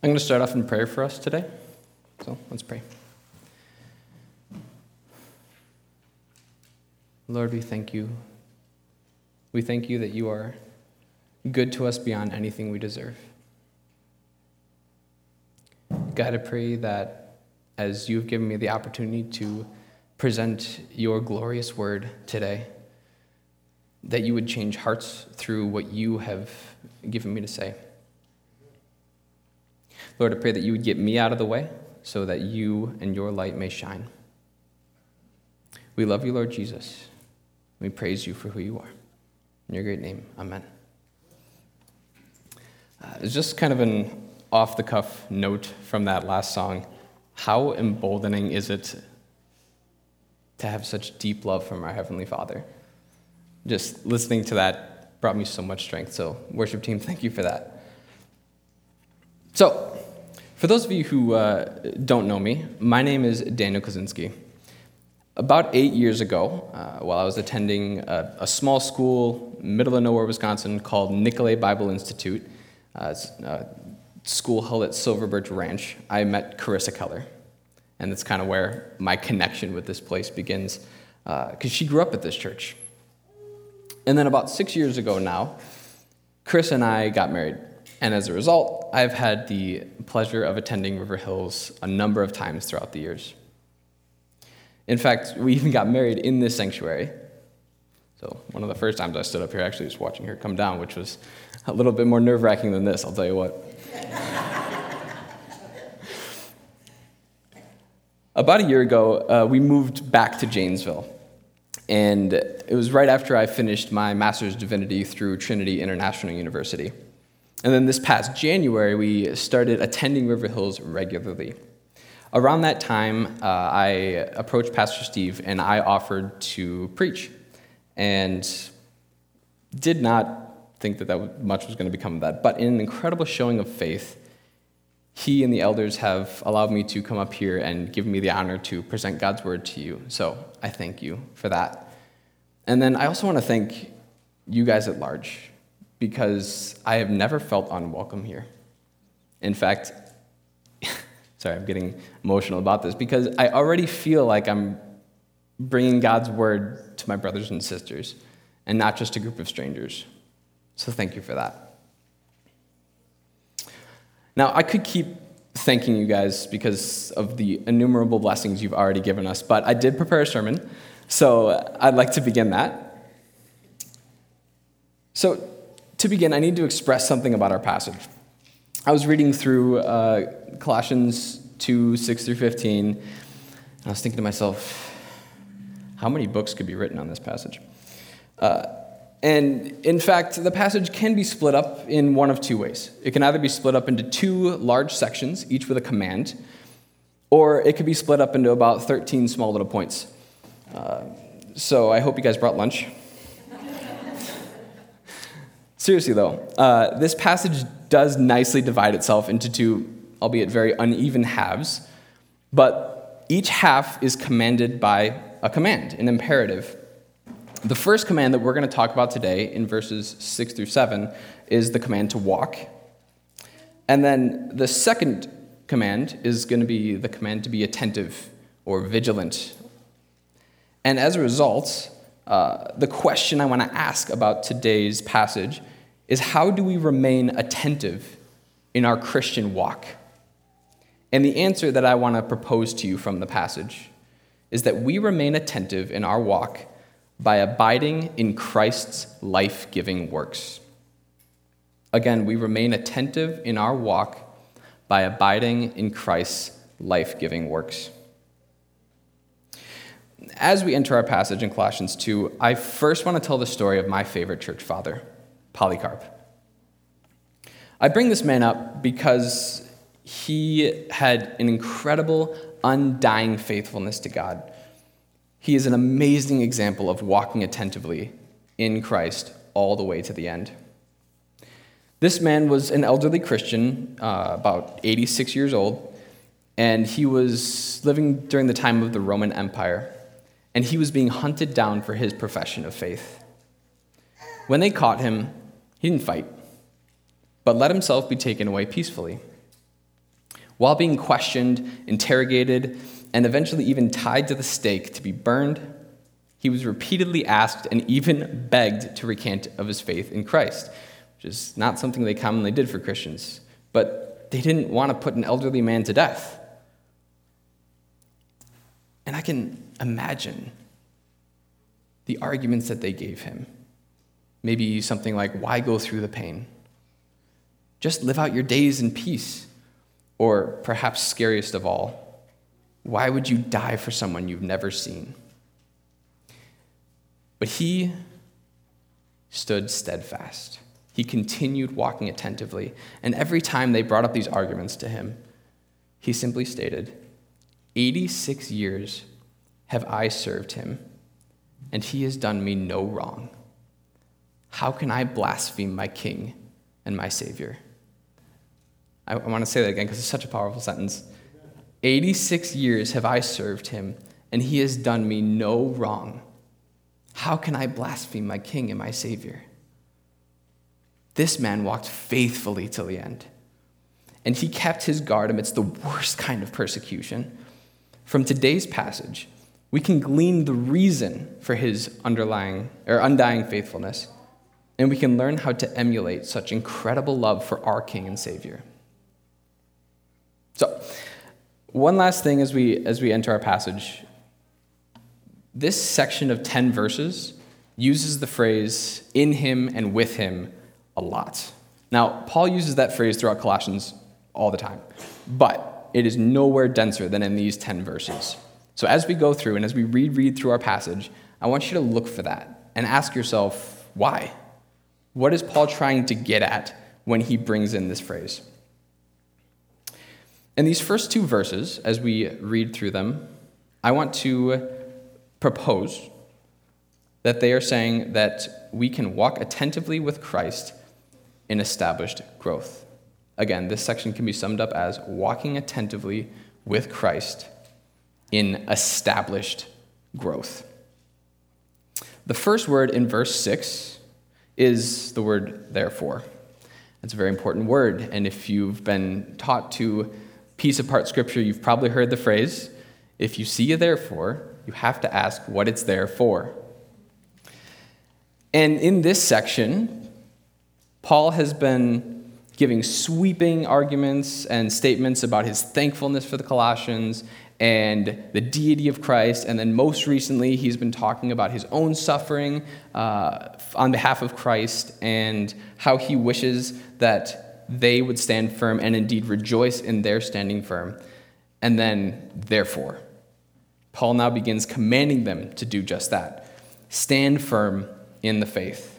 I'm going to start off in prayer for us today. So let's pray. Lord, we thank you. We thank you that you are good to us beyond anything we deserve. God, I pray that as you've given me the opportunity to present your glorious word today, that you would change hearts through what you have given me to say. Lord, I pray that you would get me out of the way so that you and your light may shine. We love you, Lord Jesus. We praise you for who you are. In your great name, amen. Uh, it's just kind of an off the cuff note from that last song. How emboldening is it to have such deep love from our Heavenly Father? Just listening to that brought me so much strength. So, worship team, thank you for that. So, for those of you who uh, don't know me, my name is Daniel Kozinski. About eight years ago, uh, while I was attending a, a, small school, middle of nowhere, Wisconsin, called Nicolet Bible Institute, uh, a school held at Silver Birch Ranch, I met Carissa Keller. And that's kind of where my connection with this place begins, because uh, she grew up at this church. And then about six years ago now, Chris and I got married. And as a result, I've had the pleasure of attending River Hills a number of times throughout the years. In fact, we even got married in this sanctuary. So, one of the first times I stood up here, actually, was watching her come down, which was a little bit more nerve wracking than this, I'll tell you what. About a year ago, uh, we moved back to Janesville. And it was right after I finished my Master's Divinity through Trinity International University. And then this past January, we started attending River Hills regularly. Around that time, uh, I approached Pastor Steve and I offered to preach. And did not think that, that much was going to become of that. But in an incredible showing of faith, he and the elders have allowed me to come up here and give me the honor to present God's word to you. So I thank you for that. And then I also want to thank you guys at large because I have never felt unwelcome here. In fact, sorry, I'm getting emotional about this because I already feel like I'm bringing God's word to my brothers and sisters and not just a group of strangers. So thank you for that. Now, I could keep thanking you guys because of the innumerable blessings you've already given us, but I did prepare a sermon, so I'd like to begin that. So, to begin, I need to express something about our passage. I was reading through uh, Colossians 2 6 through 15, and I was thinking to myself, how many books could be written on this passage? Uh, and in fact, the passage can be split up in one of two ways. It can either be split up into two large sections, each with a command, or it could be split up into about 13 small little points. Uh, so I hope you guys brought lunch. Seriously, though, uh, this passage does nicely divide itself into two, albeit very uneven halves, but each half is commanded by a command, an imperative. The first command that we're going to talk about today in verses 6 through 7 is the command to walk. And then the second command is going to be the command to be attentive or vigilant. And as a result, uh, the question I want to ask about today's passage is how do we remain attentive in our Christian walk? And the answer that I want to propose to you from the passage is that we remain attentive in our walk by abiding in Christ's life giving works. Again, we remain attentive in our walk by abiding in Christ's life giving works. As we enter our passage in Colossians 2, I first want to tell the story of my favorite church father. Polycarp. I bring this man up because he had an incredible, undying faithfulness to God. He is an amazing example of walking attentively in Christ all the way to the end. This man was an elderly Christian, uh, about 86 years old, and he was living during the time of the Roman Empire, and he was being hunted down for his profession of faith. When they caught him, he didn't fight, but let himself be taken away peacefully. While being questioned, interrogated, and eventually even tied to the stake to be burned, he was repeatedly asked and even begged to recant of his faith in Christ, which is not something they commonly did for Christians. But they didn't want to put an elderly man to death. And I can imagine the arguments that they gave him. Maybe something like, Why go through the pain? Just live out your days in peace. Or perhaps scariest of all, why would you die for someone you've never seen? But he stood steadfast. He continued walking attentively. And every time they brought up these arguments to him, he simply stated, 86 years have I served him, and he has done me no wrong. How can I blaspheme my king and my savior? I, I want to say that again because it's such a powerful sentence. 86 years have I served him, and he has done me no wrong. How can I blaspheme my king and my savior? This man walked faithfully till the end, and he kept his guard amidst the worst kind of persecution. From today's passage, we can glean the reason for his underlying or undying faithfulness, and we can learn how to emulate such incredible love for our King and Savior. So, one last thing as we as we enter our passage. This section of 10 verses uses the phrase in him and with him a lot. Now, Paul uses that phrase throughout Colossians all the time, but it is nowhere denser than in these 10 verses. So as we go through and as we read read through our passage, I want you to look for that and ask yourself, why? What is Paul trying to get at when he brings in this phrase? In these first two verses, as we read through them, I want to propose that they are saying that we can walk attentively with Christ in established growth. Again, this section can be summed up as walking attentively with Christ in established growth. The first word in verse 6 is the word therefore. It's a very important word, and if you've been taught to piece apart scripture, you've probably heard the phrase if you see a therefore, you have to ask what it's there for. And in this section, Paul has been giving sweeping arguments and statements about his thankfulness for the Colossians and the deity of Christ. And then most recently, he's been talking about his own suffering uh, on behalf of Christ and how he wishes that they would stand firm and indeed rejoice in their standing firm. And then, therefore, Paul now begins commanding them to do just that stand firm in the faith.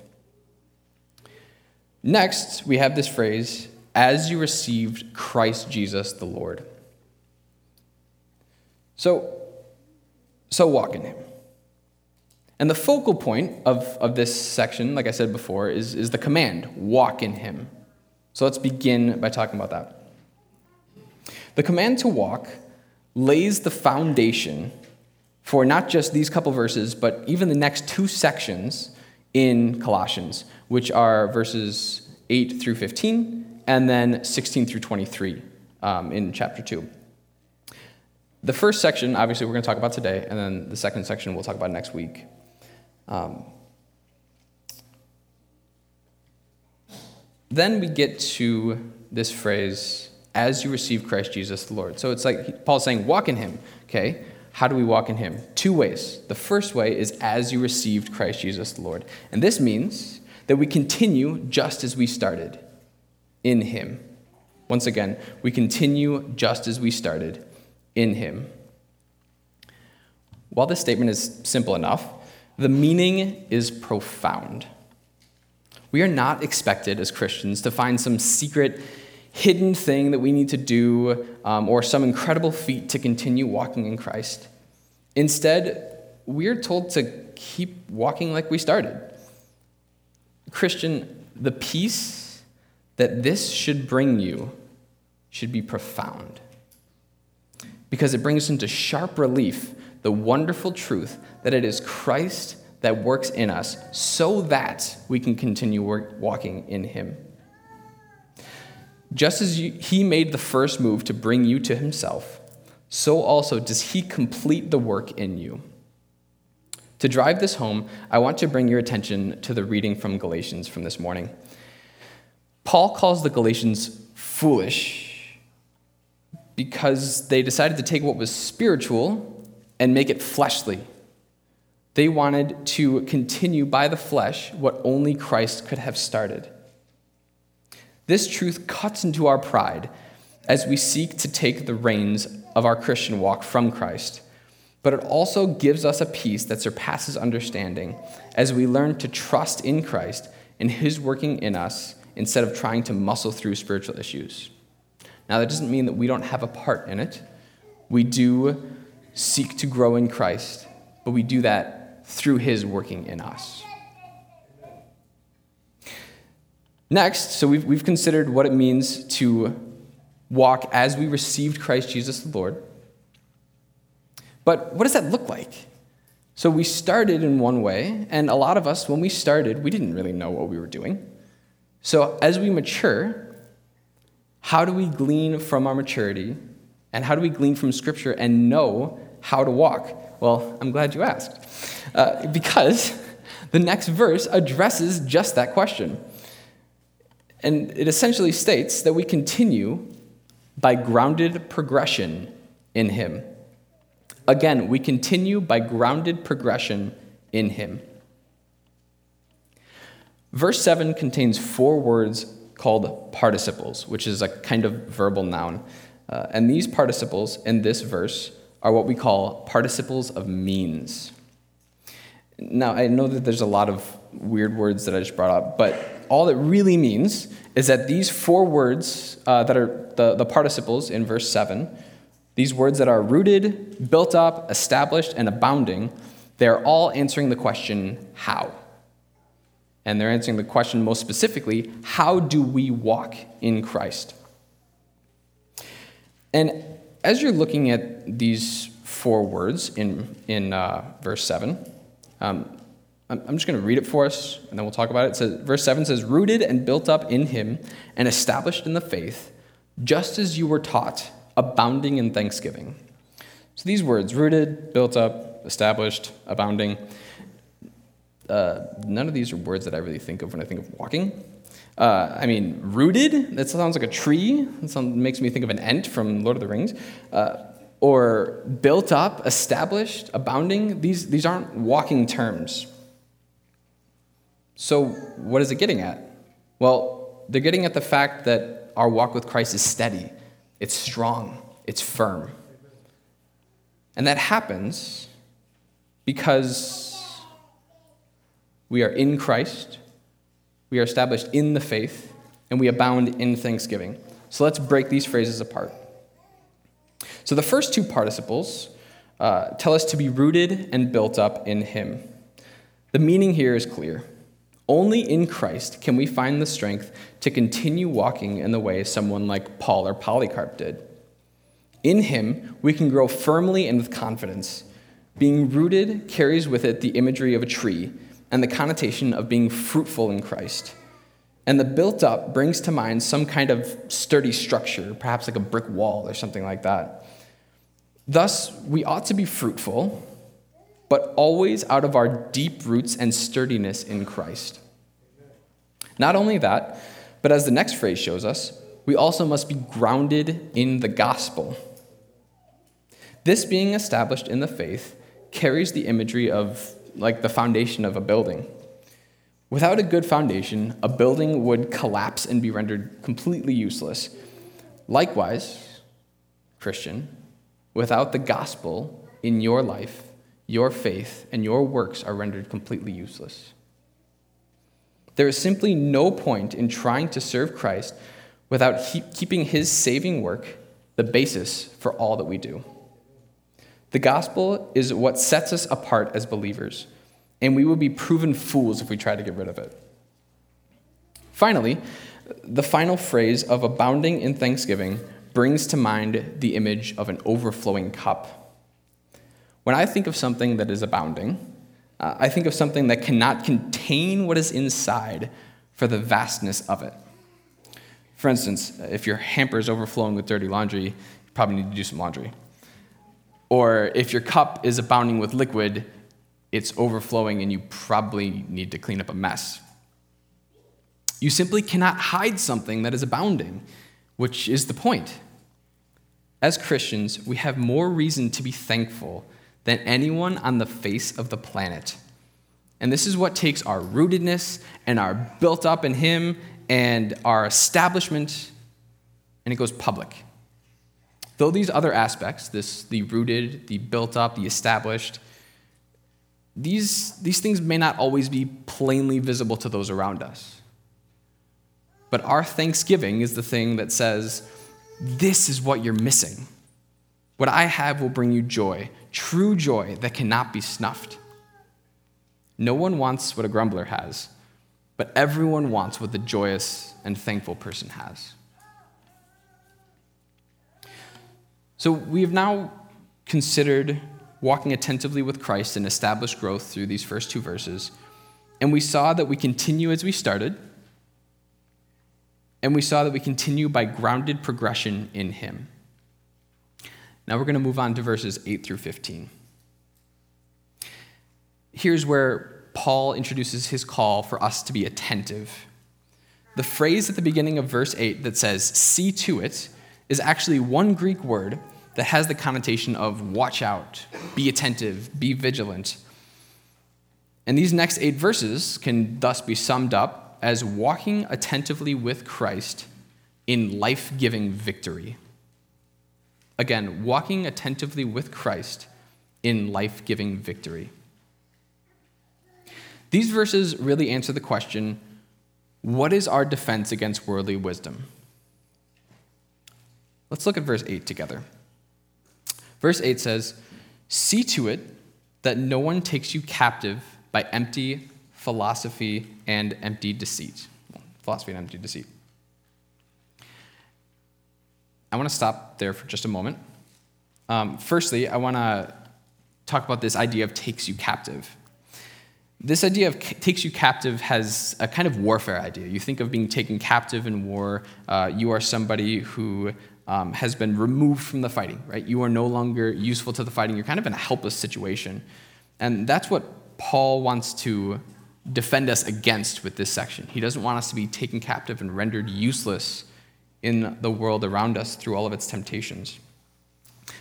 Next, we have this phrase, as you received Christ Jesus the Lord. So, so walk in him. And the focal point of, of this section, like I said before, is, is the command walk in him. So let's begin by talking about that. The command to walk lays the foundation for not just these couple verses, but even the next two sections in Colossians, which are verses 8 through 15 and then 16 through 23 um, in chapter 2. The first section, obviously, we're going to talk about today, and then the second section we'll talk about next week. Um, then we get to this phrase, as you receive Christ Jesus the Lord. So it's like Paul's saying, walk in him, okay? How do we walk in him? Two ways. The first way is as you received Christ Jesus the Lord. And this means that we continue just as we started in him. Once again, we continue just as we started in him. While this statement is simple enough, the meaning is profound. We are not expected as Christians to find some secret, hidden thing that we need to do um, or some incredible feat to continue walking in Christ. Instead, we're told to keep walking like we started. Christian, the peace that this should bring you should be profound because it brings into sharp relief the wonderful truth that it is Christ that works in us so that we can continue walking in Him. Just as you, he made the first move to bring you to himself, so also does he complete the work in you. To drive this home, I want to bring your attention to the reading from Galatians from this morning. Paul calls the Galatians foolish because they decided to take what was spiritual and make it fleshly. They wanted to continue by the flesh what only Christ could have started. This truth cuts into our pride as we seek to take the reins of our Christian walk from Christ but it also gives us a peace that surpasses understanding as we learn to trust in Christ and His working in us instead of trying to muscle through spiritual issues. Now, that doesn't mean that we don't have a part in it. We do seek to grow in Christ, but we do that through His working in us. Next, so we've, we've considered what it means to walk as we received Christ Jesus the Lord. But what does that look like? So we started in one way, and a lot of us, when we started, we didn't really know what we were doing. So as we mature, how do we glean from our maturity, and how do we glean from Scripture and know how to walk? Well, I'm glad you asked. Uh, because the next verse addresses just that question. And it essentially states that we continue by grounded progression in Him. Again, we continue by grounded progression in Him. Verse 7 contains four words called participles, which is a kind of verbal noun. Uh, and these participles in this verse are what we call participles of means. Now, I know that there's a lot of weird words that I just brought up, but all it really means is that these four words uh, that are the, the participles in verse 7 these words that are rooted, built up, established, and abounding, they're all answering the question, how? And they're answering the question most specifically, how do we walk in Christ? And as you're looking at these four words in, in uh, verse 7, um, I'm just going to read it for us, and then we'll talk about it. it says, verse 7 says, Rooted and built up in him and established in the faith, just as you were taught abounding in thanksgiving. So these words, rooted, built up, established, abounding, uh, none of these are words that I really think of when I think of walking. Uh, I mean, rooted, that sounds like a tree. That sounds, makes me think of an ent from Lord of the Rings. Uh, or built up, established, abounding, these, these aren't walking terms. So, what is it getting at? Well, they're getting at the fact that our walk with Christ is steady, it's strong, it's firm. And that happens because we are in Christ, we are established in the faith, and we abound in thanksgiving. So let's break these phrases apart. So the first two participles uh, tell us to be rooted and built up in Him. The meaning here is clear. Only in Christ can we find the strength to continue walking in the way someone like Paul or Polycarp did. In him, we can grow firmly and with confidence. Being rooted carries with it the imagery of a tree and the connotation of being fruitful in Christ. And the built up brings to mind some kind of sturdy structure, perhaps like a brick wall or something like that. Thus, we ought to be fruitful but always out of our deep roots and sturdiness in Christ. Not only that, but as the next phrase shows us, we also must be grounded in the gospel. This being established in the faith carries the imagery of like the foundation of a building. Without a good foundation, a building would collapse and be rendered completely useless. Likewise, Christian, without the gospel in your life, your faith and your works are rendered completely useless. There is simply no point in trying to serve Christ without he- keeping his saving work the basis for all that we do. The gospel is what sets us apart as believers, and we would be proven fools if we try to get rid of it. Finally, the final phrase of abounding in thanksgiving brings to mind the image of an overflowing cup. When I think of something that is abounding, uh, I think of something that cannot contain what is inside for the vastness of it. For instance, if your hamper is overflowing with dirty laundry, you probably need to do some laundry. Or if your cup is abounding with liquid, it's overflowing and you probably need to clean up a mess. You simply cannot hide something that is abounding, which is the point. As Christians, we have more reason to be thankful than anyone on the face of the planet. And this is what takes our rootedness and our built up in Him and our establishment, and it goes public. Though these other aspects, this the rooted, the built up, the established, these, these things may not always be plainly visible to those around us. But our thanksgiving is the thing that says, This is what you're missing. What I have will bring you joy, true joy that cannot be snuffed. No one wants what a grumbler has, but everyone wants what the joyous and thankful person has. So we have now considered walking attentively with Christ and established growth through these first two verses. And we saw that we continue as we started. And we saw that we continue by grounded progression in Him. Now we're going to move on to verses 8 through 15. Here's where Paul introduces his call for us to be attentive. The phrase at the beginning of verse 8 that says, see to it, is actually one Greek word that has the connotation of watch out, be attentive, be vigilant. And these next eight verses can thus be summed up as walking attentively with Christ in life giving victory. Again, walking attentively with Christ in life giving victory. These verses really answer the question what is our defense against worldly wisdom? Let's look at verse 8 together. Verse 8 says, See to it that no one takes you captive by empty philosophy and empty deceit. Philosophy and empty deceit. I want to stop there for just a moment. Um, firstly, I want to talk about this idea of takes you captive. This idea of takes you captive has a kind of warfare idea. You think of being taken captive in war, uh, you are somebody who um, has been removed from the fighting, right? You are no longer useful to the fighting. You're kind of in a helpless situation. And that's what Paul wants to defend us against with this section. He doesn't want us to be taken captive and rendered useless in the world around us through all of its temptations.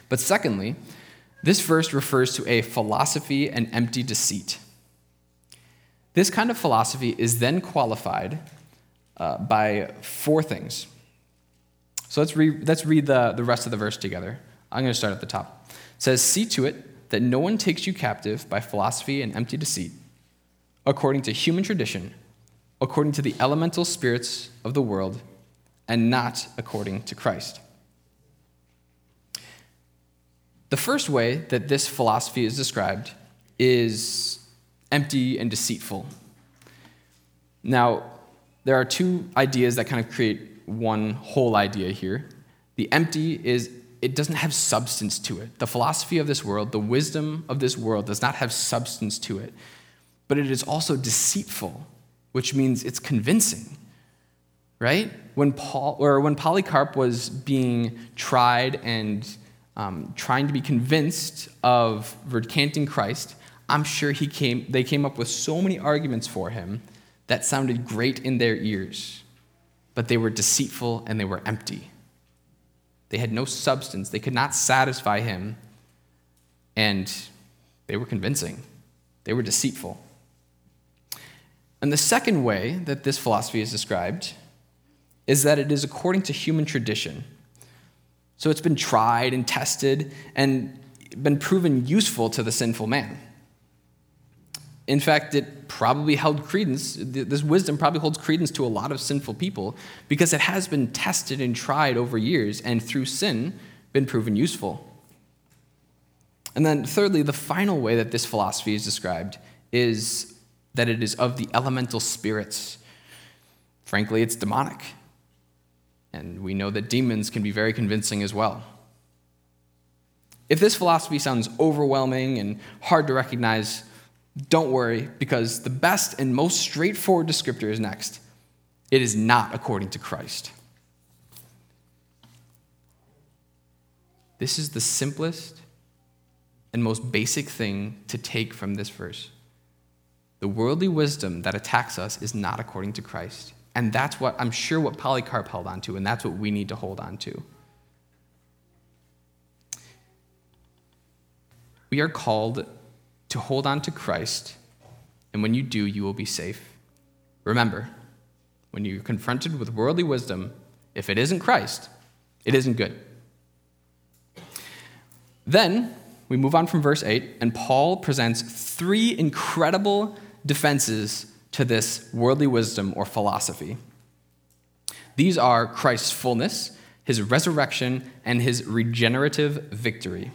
But secondly, this verse refers to a philosophy and empty deceit. This kind of philosophy is then qualified uh, by four things. So let's read, let's read the, the rest of the verse together. I'm going to start at the top. It says, See to it that no one takes you captive by philosophy and empty deceit, according to human tradition, according to the elemental spirits of the world, and not according to Christ. The first way that this philosophy is described is empty and deceitful. Now, there are two ideas that kind of create one whole idea here. The empty is it doesn't have substance to it. The philosophy of this world, the wisdom of this world does not have substance to it. But it is also deceitful, which means it's convincing. Right? When Paul or when Polycarp was being tried and um, trying to be convinced of recanting Christ, I'm sure he came, they came up with so many arguments for him that sounded great in their ears but they were deceitful and they were empty. They had no substance. They could not satisfy him, and they were convincing. They were deceitful. And the second way that this philosophy is described is that it is according to human tradition. So it's been tried and tested and been proven useful to the sinful man. In fact, it probably held credence, this wisdom probably holds credence to a lot of sinful people because it has been tested and tried over years and through sin been proven useful. And then, thirdly, the final way that this philosophy is described is that it is of the elemental spirits. Frankly, it's demonic. And we know that demons can be very convincing as well. If this philosophy sounds overwhelming and hard to recognize, don't worry, because the best and most straightforward descriptor is next. It is not according to Christ. This is the simplest and most basic thing to take from this verse. The worldly wisdom that attacks us is not according to Christ. And that's what I'm sure what Polycarp held on to, and that's what we need to hold on to. We are called to hold on to Christ, and when you do, you will be safe. Remember, when you're confronted with worldly wisdom, if it isn't Christ, it isn't good. Then we move on from verse 8, and Paul presents three incredible defenses to this worldly wisdom or philosophy. These are Christ's fullness, his resurrection, and his regenerative victory.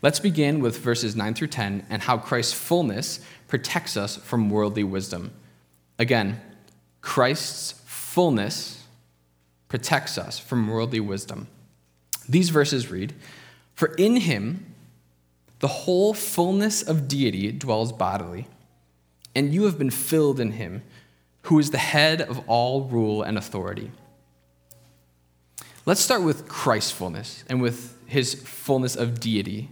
Let's begin with verses 9 through 10 and how Christ's fullness protects us from worldly wisdom. Again, Christ's fullness protects us from worldly wisdom. These verses read For in him the whole fullness of deity dwells bodily, and you have been filled in him, who is the head of all rule and authority. Let's start with Christ's fullness and with his fullness of deity.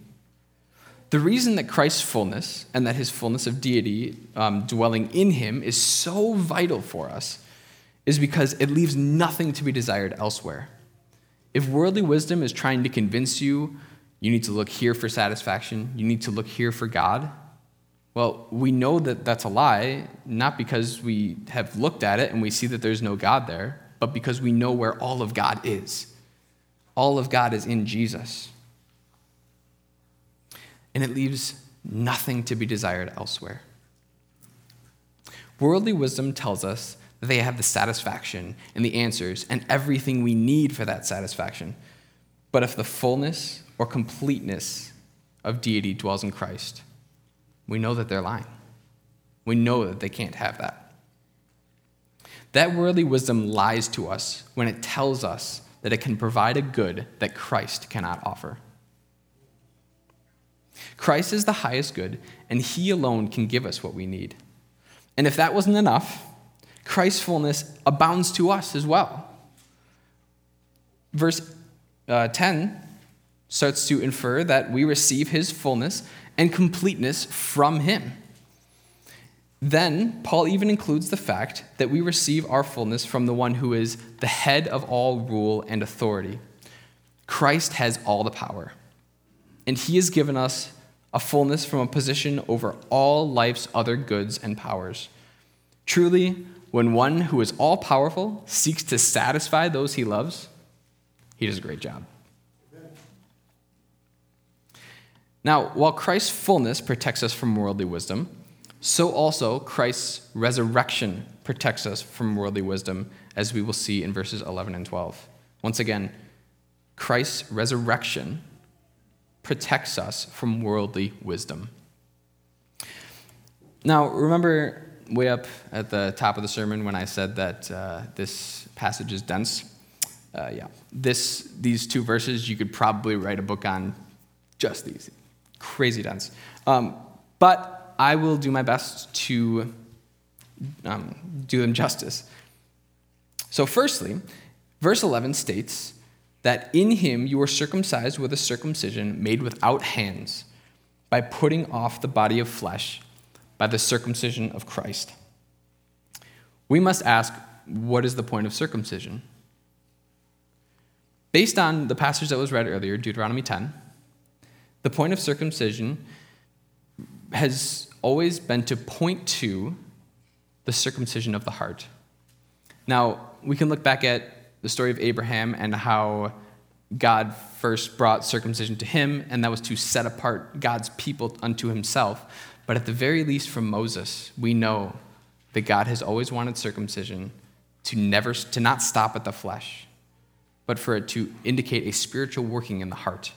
The reason that Christ's fullness and that his fullness of deity um, dwelling in him is so vital for us is because it leaves nothing to be desired elsewhere. If worldly wisdom is trying to convince you you need to look here for satisfaction, you need to look here for God, well, we know that that's a lie, not because we have looked at it and we see that there's no God there, but because we know where all of God is. All of God is in Jesus and it leaves nothing to be desired elsewhere. Worldly wisdom tells us that they have the satisfaction and the answers and everything we need for that satisfaction. But if the fullness or completeness of deity dwells in Christ, we know that they're lying. We know that they can't have that. That worldly wisdom lies to us when it tells us that it can provide a good that Christ cannot offer. Christ is the highest good, and He alone can give us what we need. And if that wasn't enough, Christ's fullness abounds to us as well. Verse uh, 10 starts to infer that we receive His fullness and completeness from Him. Then, Paul even includes the fact that we receive our fullness from the one who is the head of all rule and authority. Christ has all the power, and He has given us a fullness from a position over all life's other goods and powers. Truly, when one who is all powerful seeks to satisfy those he loves, he does a great job. Now, while Christ's fullness protects us from worldly wisdom, so also Christ's resurrection protects us from worldly wisdom, as we will see in verses 11 and 12. Once again, Christ's resurrection protects us from worldly wisdom. Now, remember way up at the top of the sermon when I said that uh, this passage is dense? Uh, yeah. This, these two verses, you could probably write a book on just these. Crazy dense. Um, but I will do my best to um, do them justice. So, firstly, verse 11 states that in him you were circumcised with a circumcision made without hands, by putting off the body of flesh by the circumcision of Christ. We must ask, what is the point of circumcision? Based on the passage that was read earlier, Deuteronomy 10, the point of circumcision has always been to point to the circumcision of the heart. Now, we can look back at the story of Abraham and how God first brought circumcision to him, and that was to set apart God's people unto himself. But at the very least, from Moses, we know that God has always wanted circumcision to never to not stop at the flesh, but for it to indicate a spiritual working in the heart.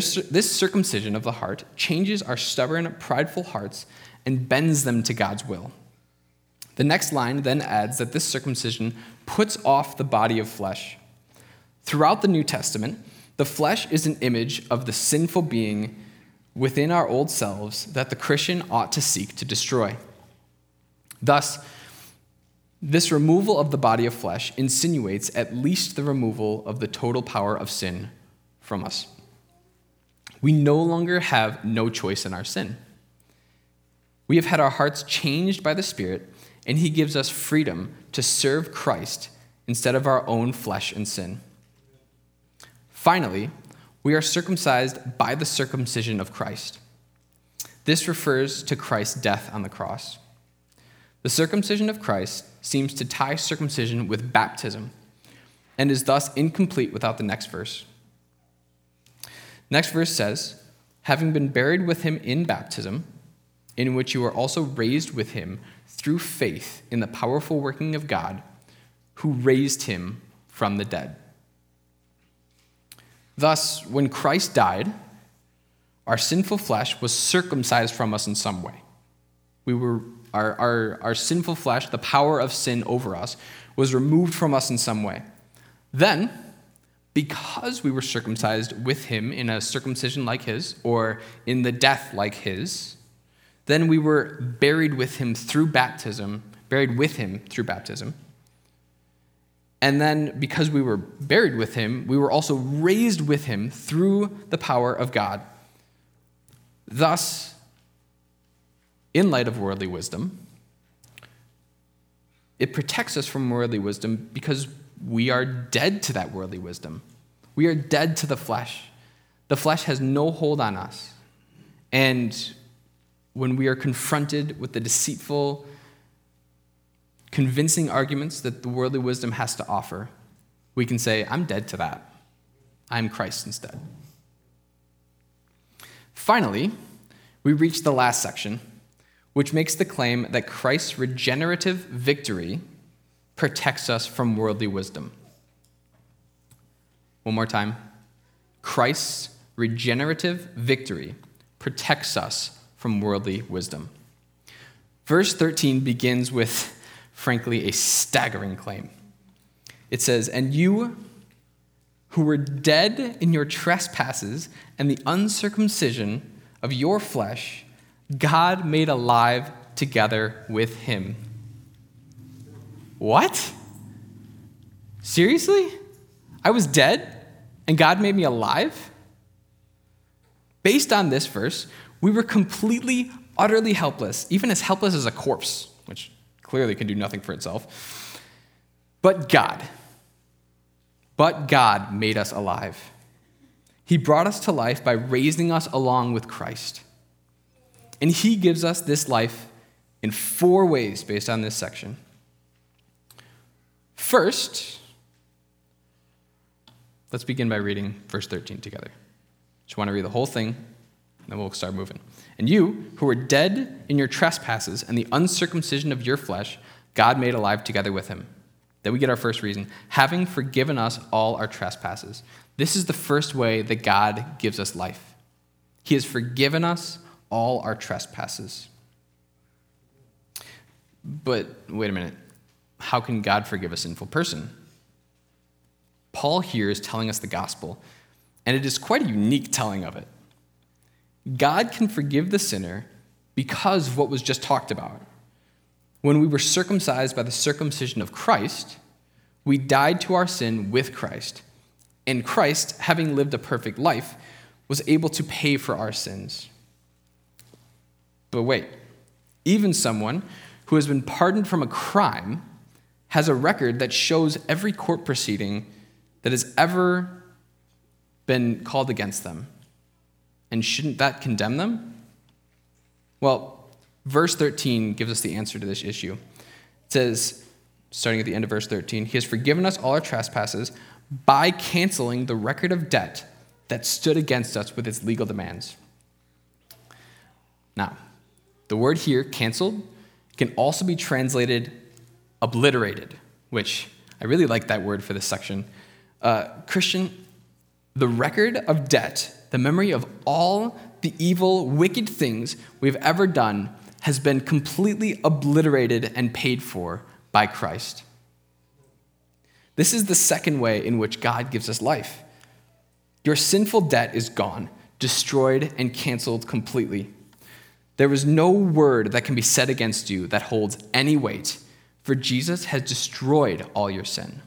This circumcision of the heart changes our stubborn, prideful hearts and bends them to God's will. The next line then adds that this circumcision puts off the body of flesh. Throughout the New Testament, the flesh is an image of the sinful being within our old selves that the Christian ought to seek to destroy. Thus, This removal of the body of flesh insinuates at least the removal of the total power of sin from us. We no longer have no choice in our sin. We have had our hearts changed by the Spirit, and He gives us freedom to serve Christ instead of our own flesh and sin. Finally, we are circumcised by the circumcision of Christ. This refers to Christ's death on the cross. The circumcision of Christ seems to tie circumcision with baptism and is thus incomplete without the next verse. Next verse says, Having been buried with him in baptism, in which you are also raised with him through faith in the powerful working of God, who raised him from the dead. Thus, when Christ died, our sinful flesh was circumcised from us in some way. We were our, our, our sinful flesh, the power of sin over us, was removed from us in some way. Then, because we were circumcised with him in a circumcision like his, or in the death like his, then we were buried with him through baptism, buried with him through baptism. And then, because we were buried with him, we were also raised with him through the power of God. Thus, in light of worldly wisdom. It protects us from worldly wisdom because we are dead to that worldly wisdom. We are dead to the flesh. The flesh has no hold on us. And when we are confronted with the deceitful, convincing arguments that the worldly wisdom has to offer, we can say, I'm dead to that. I'm Christ instead. Finally, we reach the last section which makes the claim that Christ's regenerative victory protects us from worldly wisdom. One more time. Christ's regenerative victory protects us from worldly wisdom. Verse 13 begins with, frankly, a staggering claim. It says, And you who were dead in your trespasses and the uncircumcision of your flesh, God made alive together with him. What? Seriously? I was dead and God made me alive? Based on this verse, we were completely, utterly helpless, even as helpless as a corpse, which clearly can do nothing for itself. But God, but God made us alive. He brought us to life by raising us along with Christ. And he gives us this life in four ways based on this section. First, let's begin by reading verse 13 together. Just want to read the whole thing, and then we'll start moving. And you, who were dead in your trespasses and the uncircumcision of your flesh, God made alive together with him. Then we get our first reason having forgiven us all our trespasses. This is the first way that God gives us life. He has forgiven us all our trespasses. But wait a minute. How can God forgive a sinful person? Paul here is telling us the gospel, and it is quite a unique telling of it. God can forgive the sinner because of what was just talked about. When we were circumcised by the circumcision of Christ, we died to our sin with Christ. And Christ, having lived a perfect life, was able to pay for our sins. But wait, even someone who has been pardoned from a crime has a record that shows every court proceeding that has ever been called against them. And shouldn't that condemn them? Well, verse 13 gives us the answer to this issue. It says, starting at the end of verse 13, He has forgiven us all our trespasses by canceling the record of debt that stood against us with its legal demands. Now, the word here, canceled, can also be translated obliterated, which I really like that word for this section. Uh, Christian, the record of debt, the memory of all the evil, wicked things we've ever done, has been completely obliterated and paid for by Christ. This is the second way in which God gives us life. Your sinful debt is gone, destroyed, and canceled completely. There is no word that can be said against you that holds any weight, for Jesus has destroyed all your sin.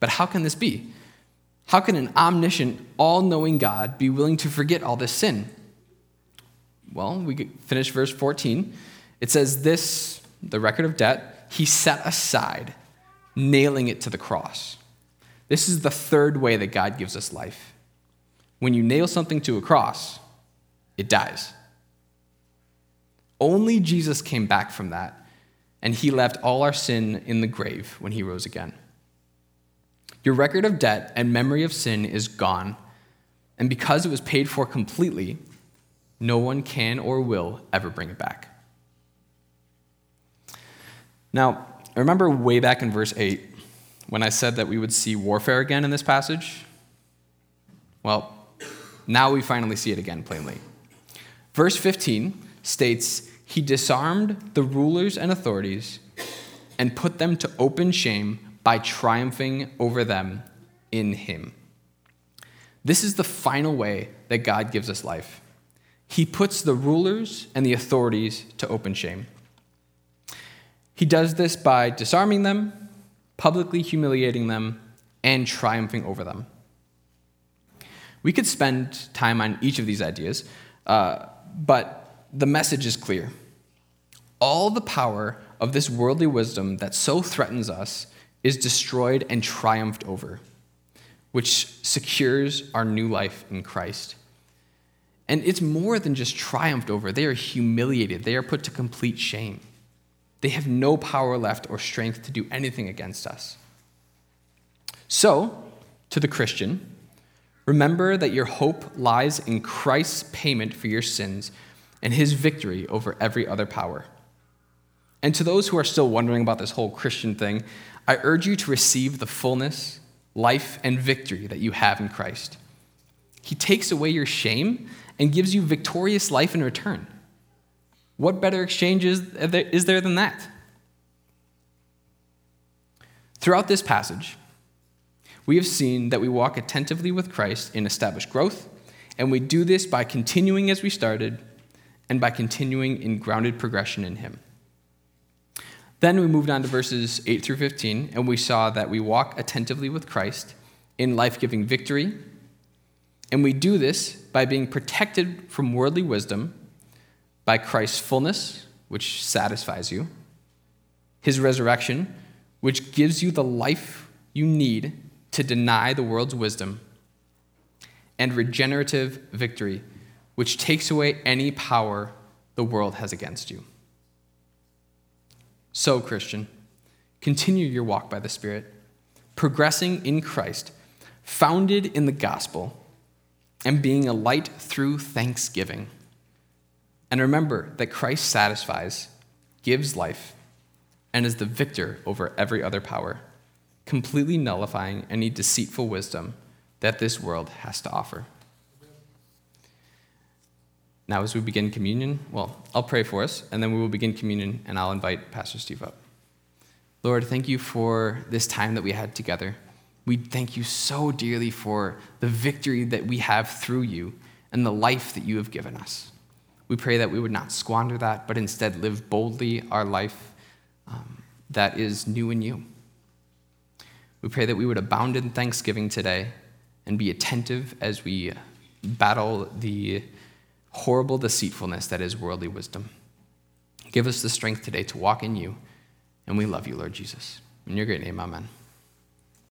But how can this be? How can an omniscient, all knowing God be willing to forget all this sin? Well, we finish verse 14. It says, This, the record of debt, he set aside, nailing it to the cross. This is the third way that God gives us life. When you nail something to a cross, it dies. Only Jesus came back from that, and he left all our sin in the grave when he rose again. Your record of debt and memory of sin is gone, and because it was paid for completely, no one can or will ever bring it back. Now, I remember way back in verse 8 when I said that we would see warfare again in this passage? Well, now we finally see it again plainly. Verse 15 states, He disarmed the rulers and authorities and put them to open shame by triumphing over them in Him. This is the final way that God gives us life. He puts the rulers and the authorities to open shame. He does this by disarming them, publicly humiliating them, and triumphing over them. We could spend time on each of these ideas, uh, but the message is clear. All the power of this worldly wisdom that so threatens us is destroyed and triumphed over, which secures our new life in Christ. And it's more than just triumphed over, they are humiliated, they are put to complete shame. They have no power left or strength to do anything against us. So, to the Christian, remember that your hope lies in Christ's payment for your sins and his victory over every other power. And to those who are still wondering about this whole Christian thing, I urge you to receive the fullness, life, and victory that you have in Christ. He takes away your shame and gives you victorious life in return. What better exchange is there than that? Throughout this passage, we have seen that we walk attentively with Christ in established growth, and we do this by continuing as we started and by continuing in grounded progression in Him. Then we moved on to verses 8 through 15, and we saw that we walk attentively with Christ in life giving victory. And we do this by being protected from worldly wisdom, by Christ's fullness, which satisfies you, his resurrection, which gives you the life you need to deny the world's wisdom, and regenerative victory, which takes away any power the world has against you. So, Christian, continue your walk by the Spirit, progressing in Christ, founded in the gospel, and being a light through thanksgiving. And remember that Christ satisfies, gives life, and is the victor over every other power, completely nullifying any deceitful wisdom that this world has to offer. Now, as we begin communion, well, I'll pray for us, and then we will begin communion, and I'll invite Pastor Steve up. Lord, thank you for this time that we had together. We thank you so dearly for the victory that we have through you and the life that you have given us. We pray that we would not squander that, but instead live boldly our life um, that is new in you. We pray that we would abound in thanksgiving today and be attentive as we battle the horrible deceitfulness that is worldly wisdom. Give us the strength today to walk in you, and we love you, Lord Jesus. In your great name, amen.